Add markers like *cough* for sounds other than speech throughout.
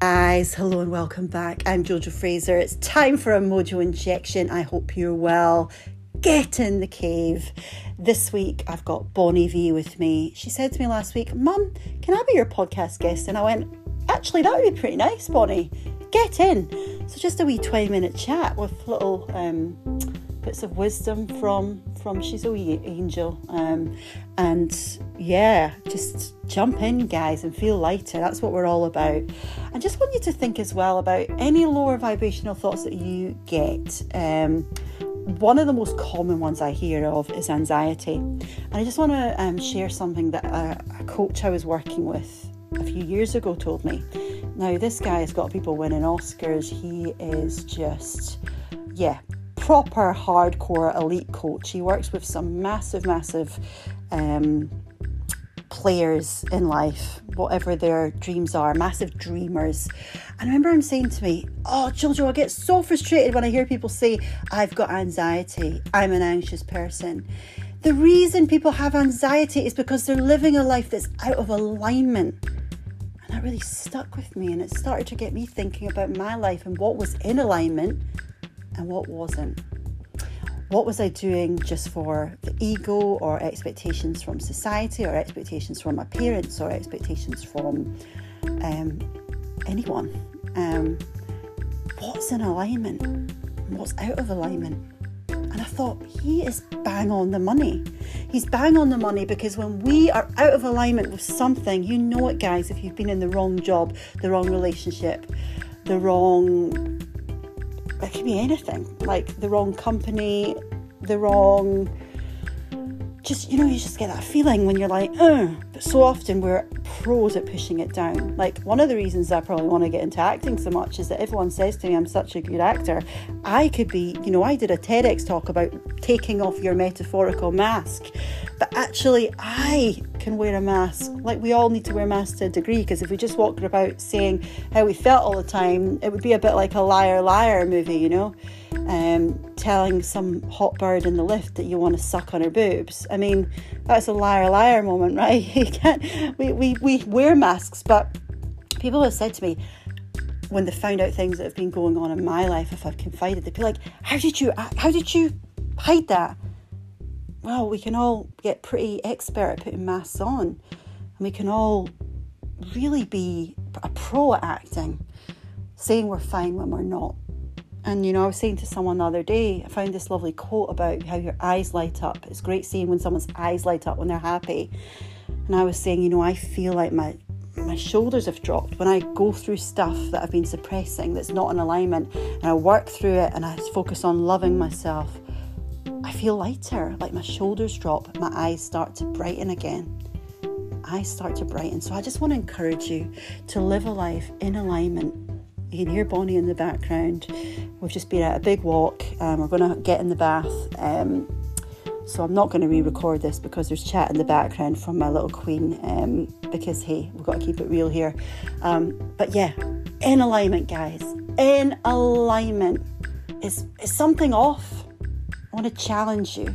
Guys, hello and welcome back. I'm Jojo Fraser. It's time for a mojo injection. I hope you're well. Get in the cave. This week I've got Bonnie V with me. She said to me last week, Mum, can I be your podcast guest? And I went, Actually, that would be pretty nice, Bonnie. Get in. So just a wee 20 minute chat with little um, bits of wisdom from from she's a wee angel um, and yeah just jump in guys and feel lighter that's what we're all about i just want you to think as well about any lower vibrational thoughts that you get um, one of the most common ones I hear of is anxiety. And I just want to um, share something that a, a, coach I was working with a few years ago told me. Now, this guy has got people winning Oscars. He is just, yeah, proper hardcore elite coach. He works with some massive, massive um, players in life, whatever their dreams are, massive dreamers. And I remember him saying to me, Oh, Jojo, I get so frustrated when I hear people say, I've got anxiety, I'm an anxious person. The reason people have anxiety is because they're living a life that's out of alignment. And that really stuck with me, and it started to get me thinking about my life and what was in alignment and what wasn't. What was I doing just for the ego or expectations from society or expectations from my parents or expectations from um, anyone? Um, what's in alignment? What's out of alignment? And I thought, he is bang on the money. He's bang on the money because when we are out of alignment with something, you know it, guys, if you've been in the wrong job, the wrong relationship, the wrong be anything like the wrong company, the wrong. Just, you know, you just get that feeling when you're like, oh, but so often we're pros at pushing it down. Like, one of the reasons I probably want to get into acting so much is that everyone says to me I'm such a good actor. I could be, you know, I did a TEDx talk about taking off your metaphorical mask, but actually, I can wear a mask. Like we all need to wear masks to a degree because if we just walked about saying how we felt all the time, it would be a bit like a liar liar movie, you know, um, telling some hot bird in the lift that you want to suck on her boobs. I mean, that's a liar liar moment, *laughs* right? You can't. We we we wear masks, but people have said to me when they found out things that have been going on in my life, if I've confided, they'd be like, "How did you? How did you hide that?" Well, we can all get pretty expert at putting masks on, and we can all really be a pro at acting, saying we're fine when we're not. And you know, I was saying to someone the other day, I found this lovely quote about how your eyes light up. It's great seeing when someone's eyes light up when they're happy. And I was saying, you know, I feel like my my shoulders have dropped when I go through stuff that I've been suppressing that's not in alignment and I work through it and I focus on loving myself I feel lighter, like my shoulders drop, my eyes start to brighten again. I start to brighten. So I just want to encourage you to live a life in alignment. You can hear Bonnie in the background. We've just been at a big walk. Um, we're going to get in the bath. Um, so I'm not going to re-record this because there's chat in the background from my little queen. Um, because hey, we've got to keep it real here. Um, but yeah, in alignment, guys. In alignment. Is is something off? I want to challenge you.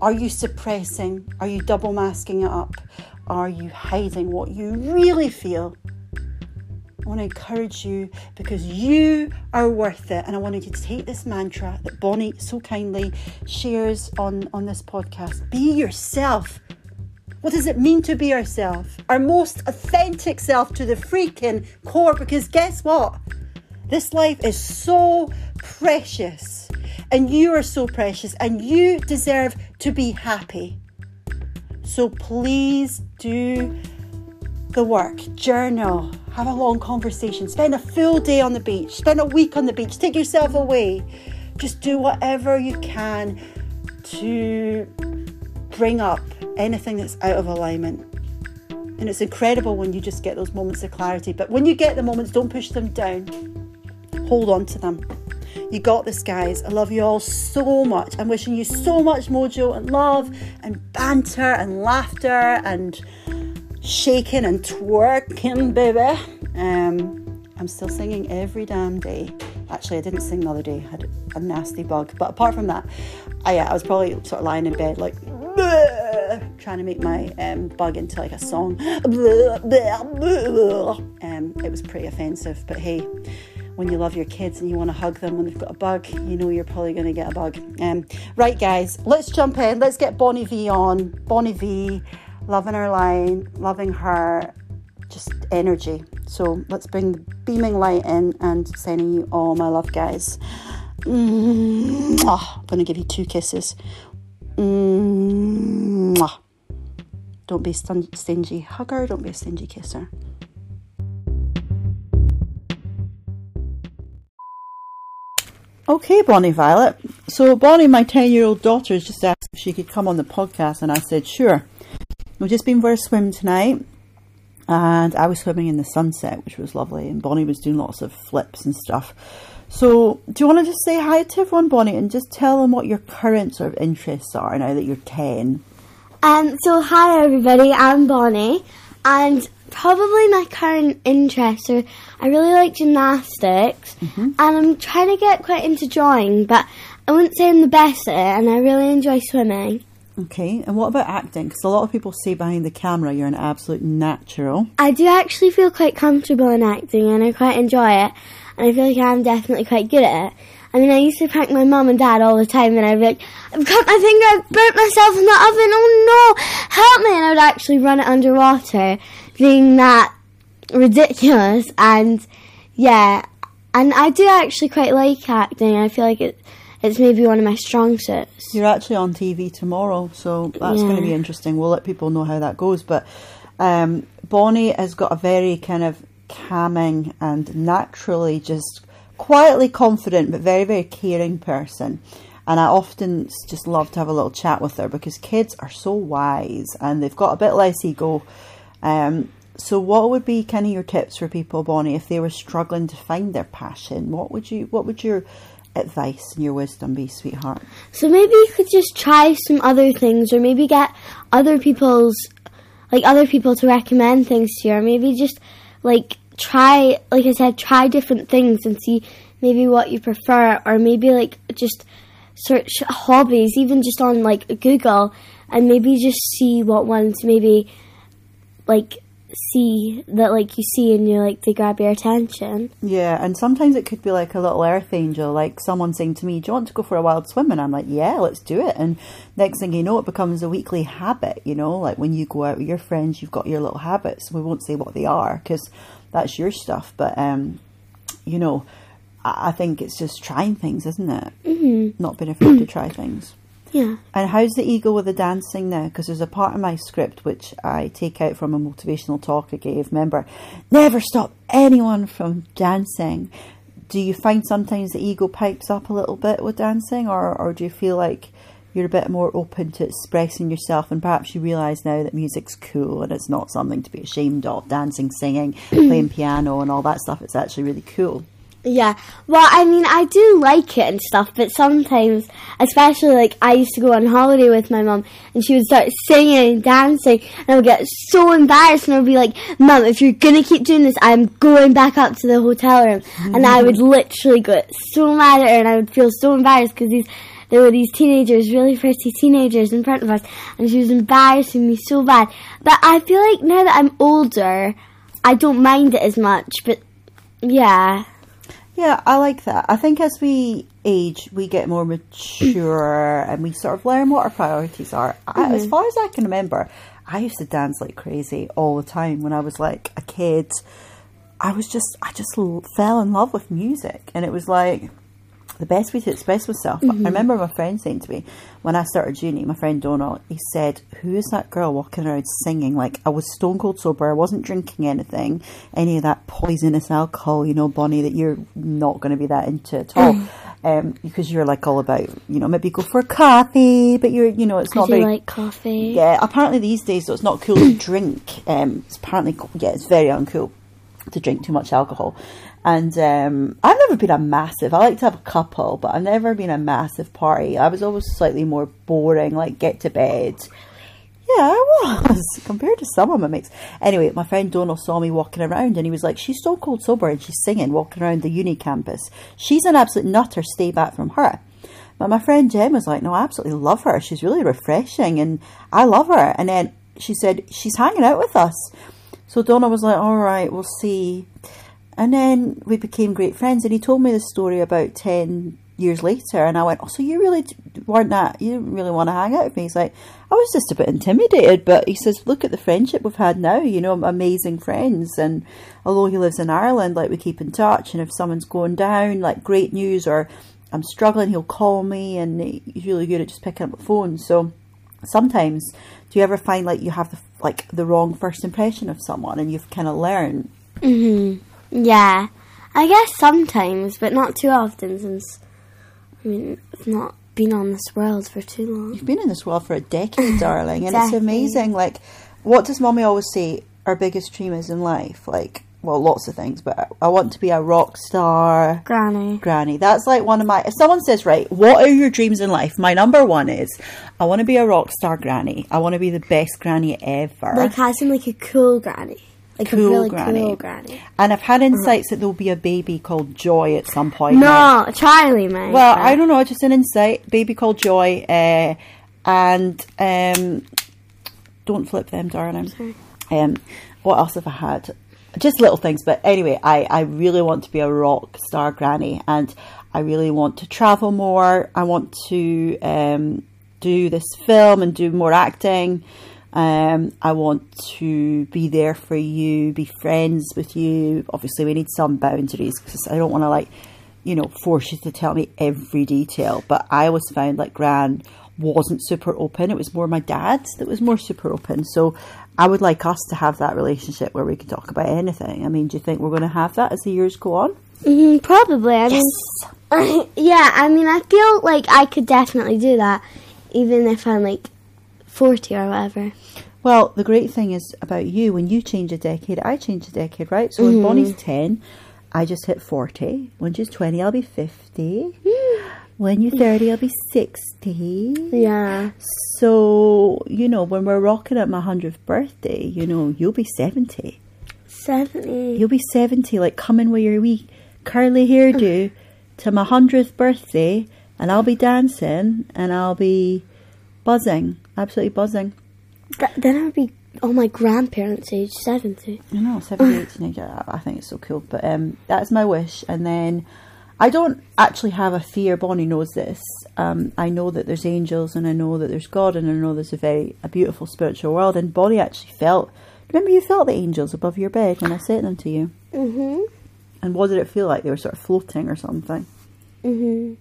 Are you suppressing? Are you double masking it up? Are you hiding what you really feel? I want to encourage you because you are worth it. And I wanted you to take this mantra that Bonnie so kindly shares on, on this podcast be yourself. What does it mean to be ourselves? Our most authentic self to the freaking core. Because guess what? This life is so precious and you are so precious and you deserve to be happy. So please do the work, journal, have a long conversation, spend a full day on the beach, spend a week on the beach, take yourself away. Just do whatever you can to bring up anything that's out of alignment. And it's incredible when you just get those moments of clarity. But when you get the moments, don't push them down, hold on to them. You got this, guys. I love you all so much. I'm wishing you so much mojo and love and banter and laughter and shaking and twerking, baby. Um, I'm still singing every damn day. Actually, I didn't sing the other day. I had a nasty bug. But apart from that, I, I was probably sort of lying in bed like, *laughs* trying to make my um, bug into like a song. *laughs* Um, it was pretty offensive, but hey, when you love your kids and you want to hug them when they've got a bug, you know you're probably going to get a bug. Um, right, guys, let's jump in. Let's get Bonnie V on. Bonnie V, loving her line, loving her just energy. So let's bring the beaming light in and sending you all my love, guys. I'm going to give you two kisses. Don't be stingy hugger, don't be a stingy kisser. Okay, Bonnie Violet. So, Bonnie, my 10 year old daughter, has just asked if she could come on the podcast, and I said, sure. We've just been for a swim tonight, and I was swimming in the sunset, which was lovely, and Bonnie was doing lots of flips and stuff. So, do you want to just say hi to everyone, Bonnie, and just tell them what your current sort of interests are now that you're 10? Um, so, hi everybody, I'm Bonnie, and probably my current interest. are I really like gymnastics mm-hmm. and I'm trying to get quite into drawing, but I wouldn't say I'm the best at it and I really enjoy swimming. Okay, and what about acting? Because a lot of people say behind the camera you're an absolute natural. I do actually feel quite comfortable in acting and I quite enjoy it, and I feel like I'm definitely quite good at it. I mean, I used to prank my mum and dad all the time, and I'd be like, I've cut my finger, I've burnt myself in the oven, oh no, help me! And I would actually run it underwater being that ridiculous and yeah and I do actually quite like acting. I feel like it it's maybe one of my strong suits. You're actually on TV tomorrow so that's yeah. going to be interesting. We'll let people know how that goes but um, Bonnie has got a very kind of calming and naturally just quietly confident but very very caring person. And I often just love to have a little chat with her because kids are so wise and they've got a bit less ego um, so, what would be kind of your tips for people, Bonnie, if they were struggling to find their passion? What would you, what would your advice and your wisdom be, sweetheart? So maybe you could just try some other things, or maybe get other people's, like other people to recommend things to you, or maybe just like try, like I said, try different things and see maybe what you prefer, or maybe like just search hobbies, even just on like Google, and maybe just see what ones maybe like see that like you see and you're like they grab your attention. Yeah and sometimes it could be like a little earth angel like someone saying to me do you want to go for a wild swim? And i'm like yeah let's do it. And next thing you know it becomes a weekly habit you know? Like when you go out with your friends you've got your little habits. We won't say what they are because that's your stuff. But um you know I, I think it's just trying things isn't it? Mm-hmm. not being afraid to try things yeah. And how's the ego with the dancing now? Because there's a part of my script which I take out from a motivational talk I gave. Remember, never stop anyone from dancing. Do you find sometimes the ego pipes up a little bit with dancing, or, or do you feel like you're a bit more open to expressing yourself and perhaps you realise now that music's cool and it's not something to be ashamed of dancing singing *clears throat* playing piano and all that stuff it's actually really cool yeah. Well, I mean, I do like it and stuff, but sometimes, especially like I used to go on holiday with my mom and she would start singing and dancing and I would get so embarrassed and I would be like, Mom, if you're gonna keep doing this, I'm going back up to the hotel room. Mm-hmm. And I would literally get so mad at her and I would feel so embarrassed because these, there were these teenagers, really pretty teenagers in front of us and she was embarrassing me so bad. But I feel like now that I'm older, I don't mind it as much, but yeah. Yeah, I like that. I think as we age, we get more mature *clears throat* and we sort of learn what our priorities are. Mm-hmm. I, as mm-hmm. far as I can remember, I used to dance like crazy all the time when I was like a kid. I was just, I just fell in love with music, and it was like the best way to express myself. Mm-hmm. I remember my friend saying to me when I started uni, my friend Donald, he said, Who is that girl walking around singing? Like, I was stone cold sober, I wasn't drinking anything, any of that poisonous alcohol, you know, Bonnie, that you're not going to be that into at all. um, because you're like all about, you know, maybe go for coffee, but you're, you know, it's not very. like coffee. Yeah, apparently these days, though, it's not cool to drink. Um, it's apparently, yeah, it's very uncool to drink too much alcohol. And um, I've never been a massive. I like to have a couple, but I've never been a massive party. I was always slightly more boring, like get to bed. Yeah, I was *laughs* compared to some of my mates. Anyway, my friend Donald saw me walking around, and he was like, "She's so cold sober, and she's singing, walking around the uni campus. She's an absolute nutter. Stay back from her." But my friend Jen was like, no, I absolutely love her. She's really refreshing and I love her. And then she said, she's hanging out with us. So Donald was like, all right, we'll see. And then we became great friends. And he told me the story about 10 years later. And I went, oh, so you really weren't that, you didn't really want to hang out with me. He's like, I was just a bit intimidated. But he says, look at the friendship we've had now, you know, amazing friends. And although he lives in Ireland, like we keep in touch. And if someone's going down, like great news or I'm struggling, he'll call me. And he's really good at just picking up the phone. So sometimes do you ever find like you have the, like the wrong first impression of someone and you've kind of learned? Mm-hmm. Yeah. I guess sometimes, but not too often since I mean, I've not been on this world for too long. You've been in this world for a decade, *laughs* darling, and it's amazing. Like, what does mommy always say? Our biggest dream is in life, like, well, lots of things, but I want to be a rock star. Granny. Granny. That's like one of my. If someone says, right, what are your dreams in life? My number one is I want to be a rock star granny. I want to be the best granny ever. Like, has in like a cool granny. Like Cool a really granny. cool granny. and I've had insights that there'll be a baby called Joy at some point. No, Charlie, mate. Well, I don't know, just an insight. Baby called Joy, uh, and um, don't flip them, darling. Sorry. Um, what else have I had? Just little things, but anyway, I, I really want to be a rock star granny, and I really want to travel more. I want to um, do this film and do more acting. Um, I want to be there for you, be friends with you. Obviously, we need some boundaries because I don't want to like, you know, force you to tell me every detail. But I always found like Gran wasn't super open. It was more my dad that was more super open. So I would like us to have that relationship where we can talk about anything. I mean, do you think we're going to have that as the years go on? hmm probably. I mean, *laughs* yeah. I mean, I feel like I could definitely do that, even if I'm like forty or whatever. Well, the great thing is about you, when you change a decade, I change a decade, right? So when mm-hmm. Bonnie's 10, I just hit 40. When she's 20, I'll be 50. when you're 30, I'll be 60. Yeah. So, you know, when we're rocking at my 100th birthday, you know, you'll be 70. Seventy. You'll be 70, like coming with your wee curly hairdo *laughs* to my 100th birthday, and I'll be dancing and I'll be buzzing, absolutely buzzing. Th- then I would be oh my grandparents' age, seventy. I know, 78 *laughs* teenager. I think it's so cool. But um, that's my wish. And then I don't actually have a fear. Bonnie knows this. Um, I know that there's angels and I know that there's God and I know there's a very a beautiful spiritual world. And Bonnie actually felt, remember you felt the angels above your bed when I sent them to you? Mhm. And what did it feel like? They were sort of floating or something. Mhm.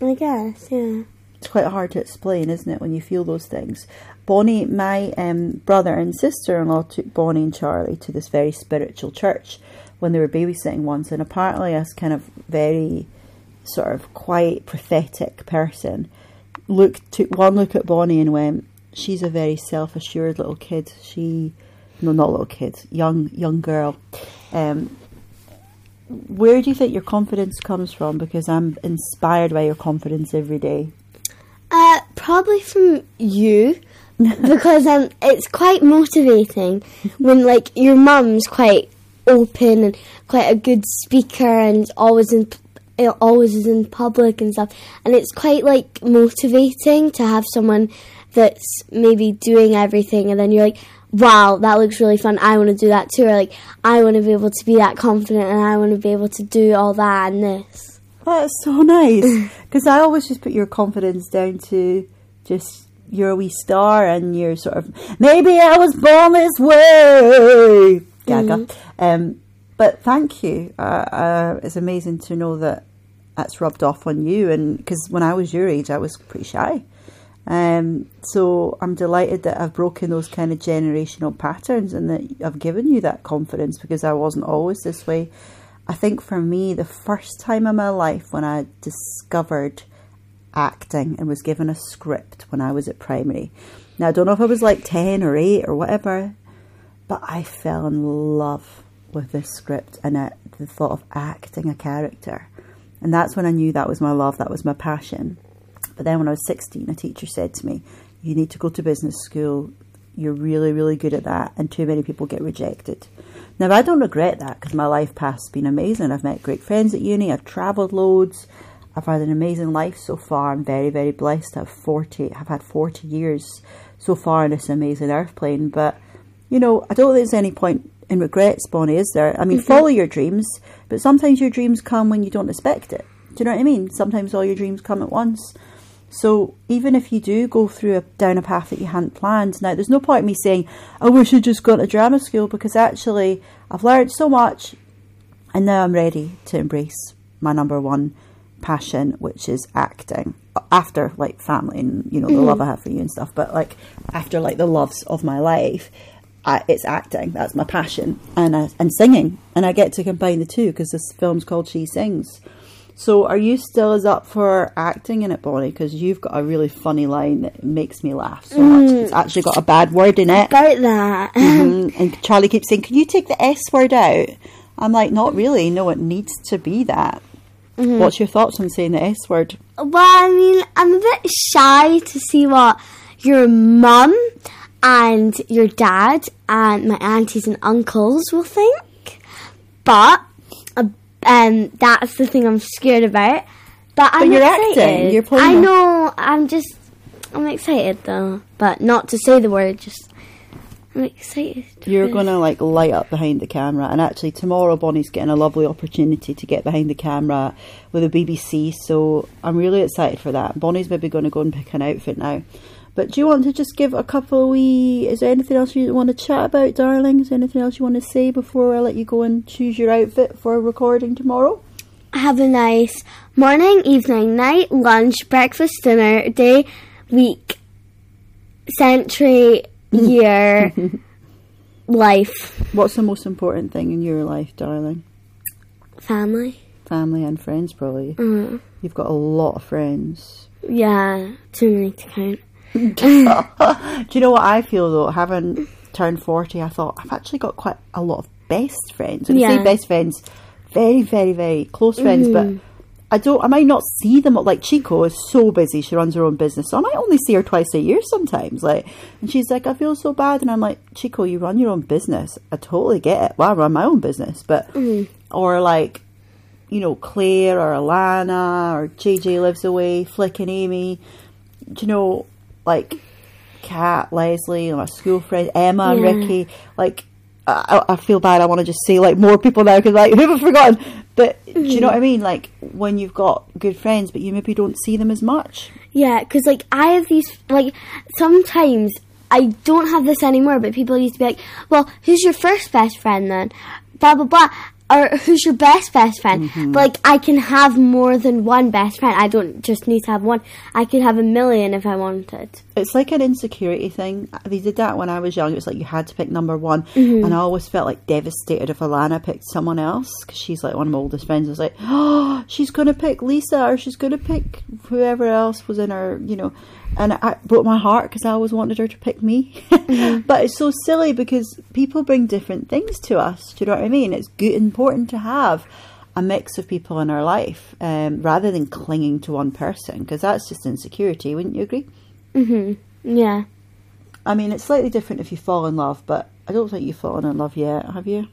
I guess, yeah. It's quite hard to explain, isn't it, when you feel those things? Bonnie, my um, brother and sister in law took Bonnie and Charlie to this very spiritual church when they were babysitting once, and apparently, as kind of very sort of quite prophetic person, looked took one look at Bonnie and went, "She's a very self-assured little kid. She, no, not little kid, young young girl." Um, where do you think your confidence comes from? Because I'm inspired by your confidence every day. Uh, probably from you. *laughs* because um, it's quite motivating when like your mum's quite open and quite a good speaker and always in uh, always is in public and stuff. And it's quite like motivating to have someone that's maybe doing everything and then you're like wow that looks really fun. I want to do that too. Or like i want to be able to be that confident and i want to be able to do all that and this That's so nice *laughs* because I always just put your confidence down to just you're a wee star and you're sort of maybe I was born this way, Gaga. Um, but thank you. Uh, uh, it's amazing to know that that's rubbed off on you, and because when I was your age, I was pretty shy. Um, so I'm delighted that I've broken those kind of generational patterns and that I've given you that confidence because I wasn't always this way. I think for me, the first time in my life when I discovered acting and was given a script when I was at primary. Now, I don't know if I was like 10 or 8 or whatever, but I fell in love with this script and uh, the thought of acting a character. And that's when I knew that was my love, that was my passion. But then when I was 16, a teacher said to me, You need to go to business school. You're really, really good at that, and too many people get rejected. Now, I don't regret that because my life path's been amazing. I've met great friends at uni, I've travelled loads, I've had an amazing life so far. I'm very, very blessed have 40, I've had 40 years so far in this amazing earth plane. But, you know, I don't think there's any point in regrets, Bonnie, is there? I mean, mm-hmm. follow your dreams, but sometimes your dreams come when you don't expect it. Do you know what I mean? Sometimes all your dreams come at once. So even if you do go through a, down a path that you hadn't planned, now there's no point in me saying, I wish I'd just gone to drama school because actually I've learned so much and now I'm ready to embrace my number one passion, which is acting. After like family and you know the mm-hmm. love I have for you and stuff, but like after like the loves of my life, I, it's acting. That's my passion, and uh, and singing, and I get to combine the two because this film's called She Sings. So, are you still as up for acting in it, Bonnie? Because you've got a really funny line that makes me laugh so much. Mm. It's actually got a bad word in it. About that. Mm-hmm. *laughs* And Charlie keeps saying, "Can you take the S word out?" I'm like, "Not really. No, it needs to be that." Mm-hmm. What's your thoughts on saying the S word? Well, I mean, I'm a bit shy to see what your mum and your dad and my aunties and uncles will think, but um, that's the thing I'm scared about. But, I'm you're excited. acting. You're playing. I know. I'm just. I'm excited though, but not to say the word. Just. I'm excited. You're gonna like light up behind the camera, and actually tomorrow Bonnie's getting a lovely opportunity to get behind the camera with the BBC. So I'm really excited for that. Bonnie's maybe going to go and pick an outfit now. But do you want to just give a couple of wee? Is there anything else you want to chat about, darling? Is there anything else you want to say before I let you go and choose your outfit for recording tomorrow? Have a nice morning, evening, night, lunch, breakfast, dinner, day, week, century, *laughs* year, life. What's the most important thing in your life, darling? Family. Family and friends, probably. Mm. You've got a lot of friends. Yeah, too many to count. Do you know what I feel though? Having turned 40, I thought I've actually got quite a lot of best friends. And yeah. I say best friends, very, very, very close friends, mm-hmm. but I don't, I might not see them. Like Chico is so busy. She runs her own business. So I might only see her twice a year sometimes. Like, and she's like, I feel so bad. And I'm like, Chico, you run your own business. I totally get it. Well, I run my own business, but, mm-hmm. or like, you know, Claire or Alana or JJ lives away, Flick and Amy. Do you know, like Kat, Leslie, my school friend Emma, yeah. Ricky. Like, I, I, feel bad. I want to just say like more people now because like who have I forgotten? But mm-hmm. do you know what I mean? Like when you've got good friends, but you maybe don't see them as much. Yeah, because like I have these like sometimes I don't have this anymore, but people used to be like, "Well, who's your first best friend then?" Blah blah blah or who's your best best friend. Mm-hmm. But like I can have more than one best friend. I don't just need to have one. I could have a million if I wanted. It's like an insecurity thing. They did that when I was young. It was like you had to pick number one, mm-hmm. and I always felt like devastated if Alana picked someone else because she's like one of my oldest friends. I was like, oh, she's gonna pick Lisa or she's gonna pick whoever else was in her, you know and it broke my heart because I always wanted her to pick me. *laughs* mm-hmm. But it's so silly because people bring different things to us. Do you know what I mean? It's good, important to have a mix of people in our life um, rather than clinging to one person because that's just insecurity. Wouldn't you agree? Mhm. Yeah. I mean, it's slightly different if you fall in love, but I don't think you've fallen in love yet, have you?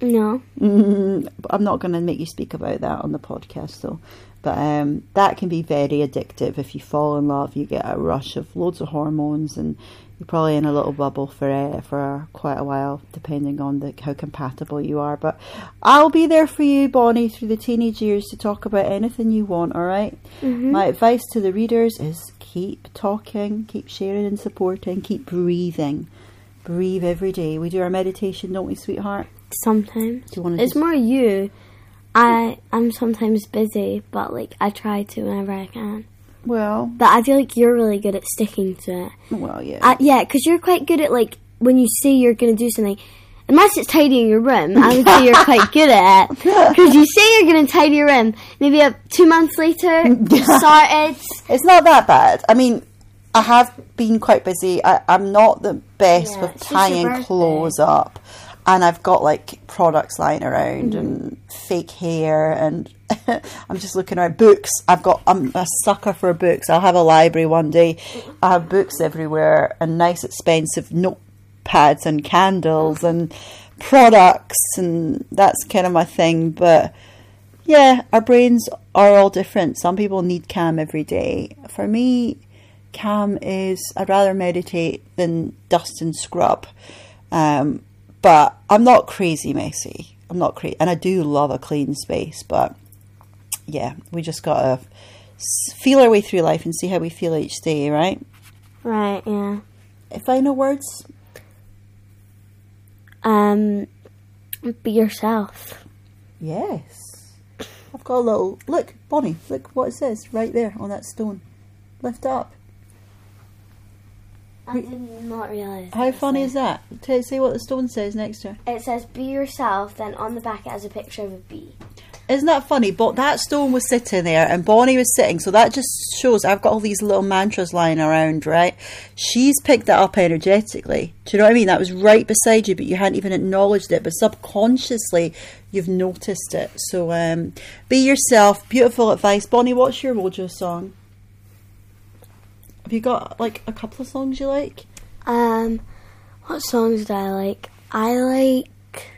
No. Mm, I'm not going to make you speak about that on the podcast, though. But um, that can be very addictive. If you fall in love, you get a rush of loads of hormones, and you're probably in a little bubble for uh, for quite a while, depending on the, how compatible you are. But I'll be there for you, Bonnie, through the teenage years to talk about anything you want. All right? mm-hmm. My advice to the readers is keep talking, keep sharing and supporting, keep breathing. Breathe every day. We do our meditation, don't we, sweetheart? Sometimes. Do you want to? It's just... more you. I I'm sometimes busy, but like I try to whenever I can. Well, but I feel like you're really good at sticking to it. Well, yeah, I, yeah, because you're quite good at like when you say you're going to do something. Unless it's tidying your room, I would say you're quite *laughs* good at it. Because you say you're going to tidy your room, maybe up two months later, *laughs* sorted. It's not that bad. I mean, I have been quite busy. I, am not the best yeah, with tying clothes up and I've got like products lying around mm. and fake hair and *laughs* I'm just looking at books. I've got I'm a sucker for books. I'll have a library one day. I have books everywhere and nice expensive notepads and candles and products and that's kind of my thing. But yeah, our brains are all different. Some people need calm every day. For me, calm is I'd rather meditate than dust and scrub. Um, but I'm not crazy messy. I'm not crazy, and I do love a clean space. But yeah, we just gotta feel our way through life and see how we feel each day, right? Right, yeah. Final words. Um, be yourself. Yes. I've got a little look, Bonnie. Look what it says right there on that stone. Lift up. I did not realize. How funny is that? Say what the stone says next to her. It says be yourself, then on the back it has a picture of a bee. Isn't that funny? But that stone was sitting there and Bonnie was sitting, so that just shows I've got all these little mantras lying around, right? She's picked that up energetically. Do you know what I mean? That was right beside you, but you hadn't even acknowledged it, but subconsciously you've noticed it. So um, be yourself. Beautiful advice. Bonnie, what's your Mojo song? Have you got like a couple of songs you like? Um, what songs do I like? I like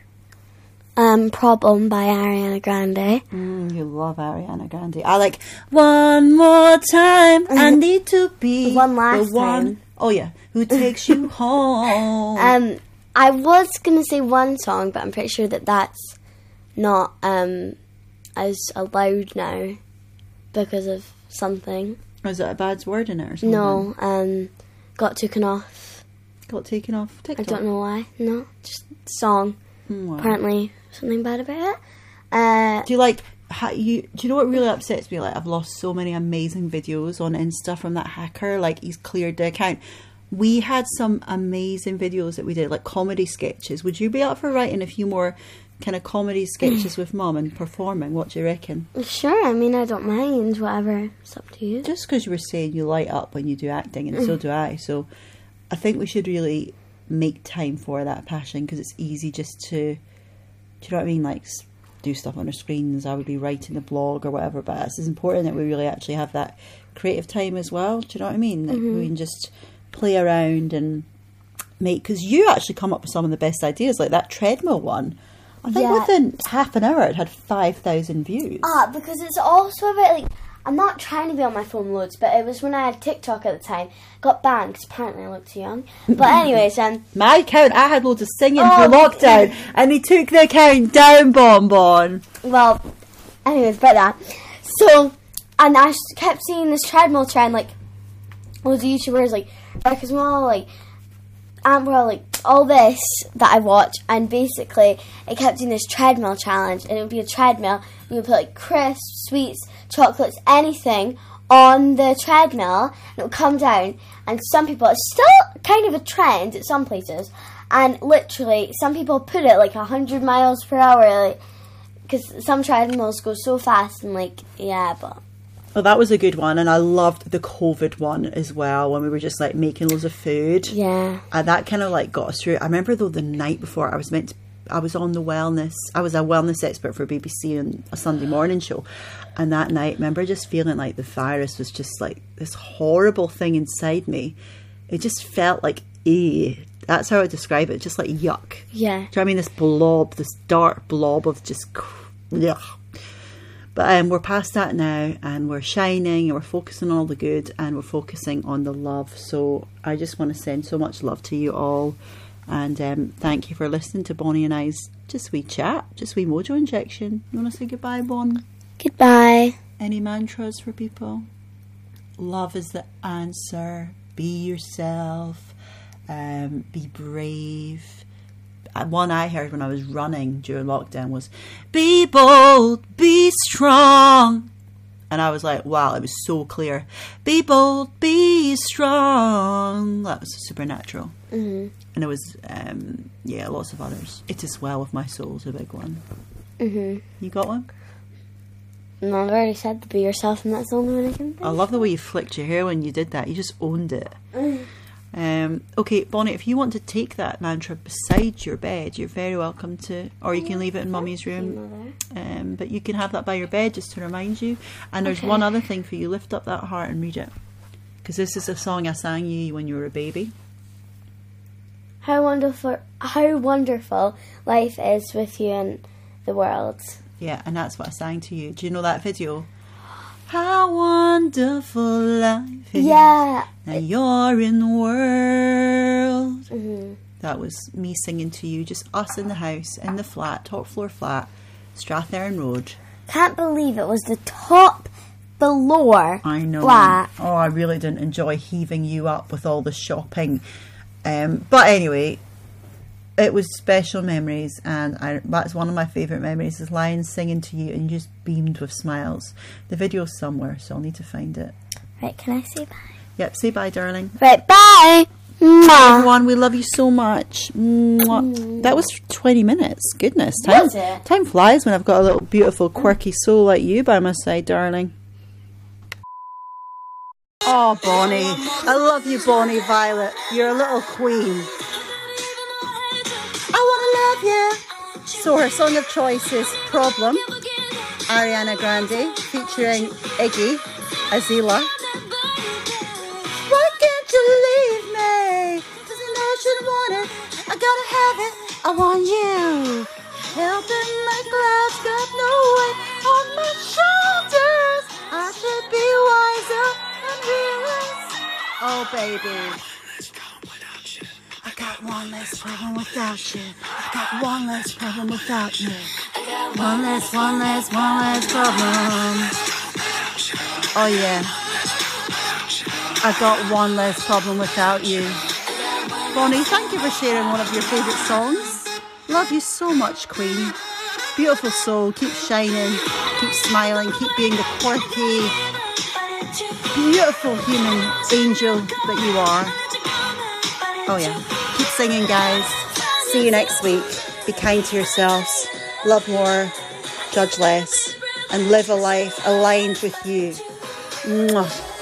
um Problem by Ariana Grande. Mm, you love Ariana Grande. I like one more time. I need to be One last the one. time. Oh yeah, who *laughs* takes you home? Um, I was gonna say one song, but I'm pretty sure that that's not um as allowed now because of something. Is it a bad word in it or something? No, um, got taken off. got taken off I don't know why. No, just song. Hmm, wow. Apparently, something bad about it. Uh, Do you like? How you? Do you know what really upsets me? Like I've lost so many amazing videos on Insta from that hacker. Like he's cleared the account. We had some amazing videos that we did, like comedy sketches. Would you be up for writing a few more kind of comedy sketches *clears throat* with mum and performing? What do you reckon? sure. I mean, I don't mind. Whatever. It's up to you. just because you were saying you light up when you do acting, and so mm. do I. So I think we should really make time for that passion because it's easy just to, do you know what I mean? Like do stuff on our screens. I would be writing a blog or whatever, but it's important that we really actually have that creative time as well. Do you know what I mean? That we mm-hmm. can just play around and make. Because you actually come up with some of the best ideas, like that treadmill one. I think Yeah. within half an hour it had five thousand views. Ah, because it's also about like I'm not trying to be on my phone loads, but it was when I had TikTok at the time. Got banned because apparently I looked too young. But *laughs* anyways, um, My account, I had loads of singing Oh, through *laughs* lockdown, and he took the account down, Bonbon. well, anyways, about that. So, and I kept seeing this treadmill trend, like loads of YouTubers, like Marcus Mall, like Amber, like all this that I watch, and basically it kept doing this treadmill challenge, and it would be a treadmill. and You would put like crisps, sweets, chocolates, anything on the treadmill, and it would come down. And some people, it's still kind of a trend at some places, and literally some people put it like hundred miles per hour, like because some treadmills go so fast, and like yeah, but Well, that was a good one, and I loved the COVID one as well when we were just like making loads of food. yeah, And that kind of like got us through. I remember though the night before I was meant to, I was on the wellness. I was a wellness expert for BBC on a Sunday morning show, and that night, I remember just feeling like the virus was just like this horrible thing inside me. It just felt like eh. That's how I describe it. Just like yuck. yeah. Do you know what I mean? This blob, this dark blob of just, yeah. But um, we're past that now, and we're shining, and we're focusing on all the good, and we're focusing on the love. So I just want to send so much love to you all, and um, thank you for listening to Bonnie and I's just wee chat, just wee mojo injection. You want to say goodbye, Bon? Goodbye. Any mantras for people? Love is the answer. Be yourself. Um, be brave. One I heard when I was running during lockdown was be bold, be strong. And I was like, wow, it was so clear. Be bold, be strong. That was supernatural. hmm And it was, um, yeah, lots of others. It is well with my soul is a big one. hmm You got one? No, I've already said to be yourself, and that's the only one I can think. I love the way you flicked your hair when you did that. You just owned it. Um, okay, Bonnie, if you want to take that mantra beside your bed, you're very welcome to, or you can leave it in Mummy's room. Um, but you can have that by your bed just to remind you. And there's Okay. one other thing for you: lift up that heart and read it, because this is a song I sang you when you were a baby. How wonderful! How wonderful life is with you in the world. Yeah, and that's what I sang to you. Do you know that video? How wonderful life is. Yeah. Now you're in the world. Mhm. That was me singing to you, just us in the house, in the flat, top floor flat, Strathearn Road. Can't believe it was the top floor I know. flat. Oh, I really didn't enjoy heaving you up with all the shopping. Um, but anyway, it was special memories, and I, that's one of my favourite memories is lying singing to you, and you just beamed with smiles. The video's somewhere, so I'll need to find it. Right, can I say bye? Yep, say bye, darling. Right, bye. Mwah. Everyone, we love you so much. Mwah. That was 20 minutes. Goodness. Time, Was it? time flies when I've got a little beautiful, quirky soul like you by my side, darling. Oh, Bonnie. I love you, Bonnie Violet. You're a little queen. I want to love you. So her song of choice is Problem, Ariana Grande, featuring Iggy Azalea. Why can't you leave me? Cause you know I shouldn't want it. I gotta have it. I want you. Helping my clouds got no weight on my shoulders. I should be wiser and realize. Oh, baby. I got one less problem without you. Got one less problem without you. One less, one less, one less problem. Oh, yeah. I got one less problem without you. Bonnie, thank you for sharing one of your favourite songs. Love you so much, Queen. Beautiful soul, keep shining, keep smiling, keep being the quirky, beautiful human angel that you are. Oh yeah, keep singing, guys. See you next week. Be kind to yourselves, love more, judge less, and live a life aligned with you. Mwah.